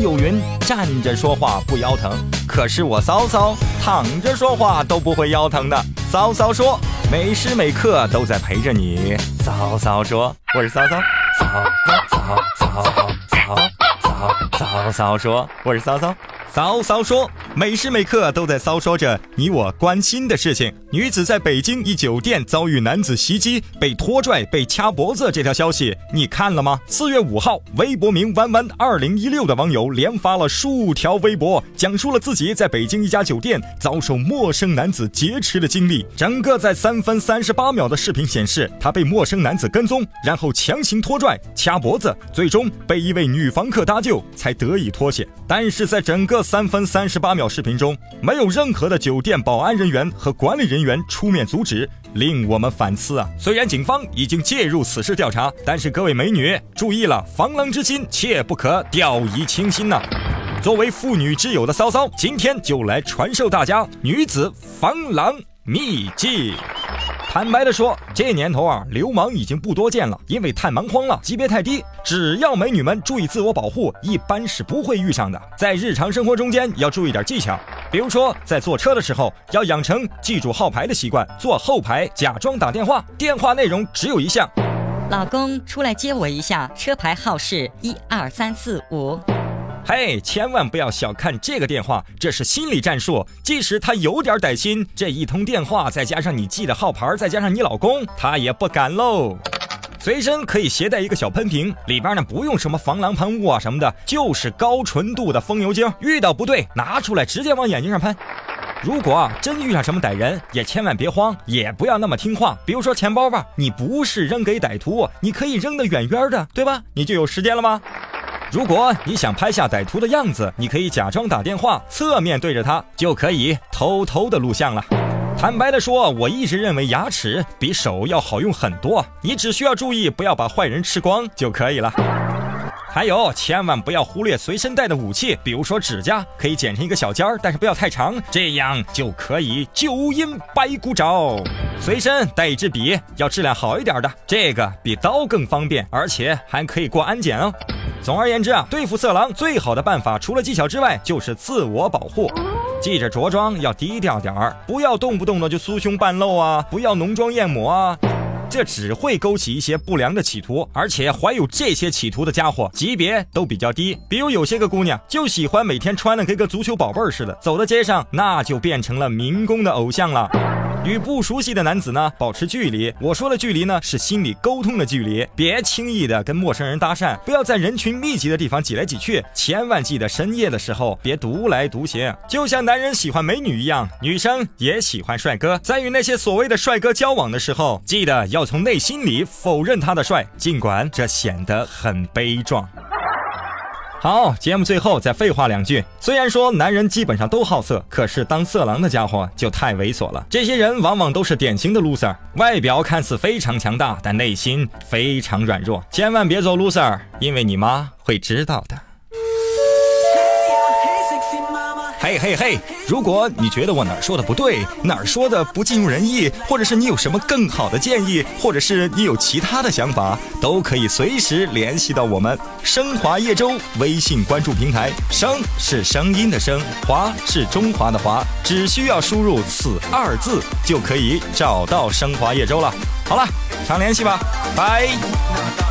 有云：站着说话不腰疼，可是我骚骚躺着说话都不会腰疼的。骚骚说，每时每刻都在陪着你。骚骚说，我是骚骚。骚骚骚骚骚骚骚骚说，我是骚骚。骚骚说，每时每刻都在骚说着你我关心的事情。女子在北京一酒店遭遇男子袭击，被拖拽、被掐脖子，这条消息你看了吗？四月五号，微博名弯弯二零一六的网友连发了数条微博，讲述了自己在北京一家酒店遭受陌生男子劫持的经历。整个在三分三十八秒的视频显示，他被陌生男子跟踪，然后强行拖拽、掐脖子，最终被一位女房客搭救，才得以脱险。但是在整个三分三十八秒小视频中，没有任何的酒店保安人员和管理人员出面阻止，令我们反思啊！虽然警方已经介入此事调查，但是各位美女注意了，防狼之心切不可掉以轻心呐！作为妇女之友的骚骚，今天就来传授大家女子防狼秘籍。坦白的说，这年头啊，流氓已经不多见了，因为太蛮荒了，级别太低。只要美女们注意自我保护，一般是不会遇上的。在日常生活中间要注意点技巧，比如说在坐车的时候要养成记住号牌的习惯，坐后排假装打电话，电话内容只有一项：老公出来接我一下，车牌号是一二三四五。嘿，千万不要小看这个电话，这是心理战术。即使他有点歹心，这一通电话再加上你记的号牌，再加上你老公，他也不敢喽。随身可以携带一个小喷瓶，里边呢不用什么防狼喷雾啊什么的，就是高纯度的风油精。遇到不对，拿出来直接往眼睛上喷。如果真遇上什么歹人，也千万别慌，也不要那么听话。比如说钱包吧，你不是扔给歹徒，你可以扔得远远的，对吧？你就有时间了吗？如果你想拍下歹徒的样子，你可以假装打电话，侧面对着他，就可以偷偷的录像了。坦白的说，我一直认为牙齿比手要好用很多，你只需要注意不要把坏人吃光就可以了。还有，千万不要忽略随身带的武器，比如说指甲，可以剪成一个小尖儿，但是不要太长，这样就可以九阴白骨爪。随身带一支笔，要质量好一点的，这个比刀更方便，而且还可以过安检哦。总而言之啊，对付色狼最好的办法，除了技巧之外，就是自我保护。记着着装要低调点儿，不要动不动的就酥胸半露啊，不要浓妆艳抹啊，这只会勾起一些不良的企图。而且怀有这些企图的家伙级别都比较低，比如有些个姑娘就喜欢每天穿的跟个足球宝贝似的，走在街上那就变成了民工的偶像了。与不熟悉的男子呢保持距离，我说的距离呢是心理沟通的距离，别轻易的跟陌生人搭讪，不要在人群密集的地方挤来挤去，千万记得深夜的时候别独来独行。就像男人喜欢美女一样，女生也喜欢帅哥，在与那些所谓的帅哥交往的时候，记得要要从内心里否认他的帅，尽管这显得很悲壮。好，节目最后再废话两句。虽然说男人基本上都好色，可是当色狼的家伙就太猥琐了。这些人往往都是典型的 loser，外表看似非常强大，但内心非常软弱。千万别做 loser，因为你妈会知道的。嘿嘿嘿！如果你觉得我哪儿说的不对，哪儿说的不尽如人意，或者是你有什么更好的建议，或者是你有其他的想法，都可以随时联系到我们升华叶舟微信关注平台。声是声音的声，华是中华的华，只需要输入此二字就可以找到升华叶舟了。好了，常联系吧，拜。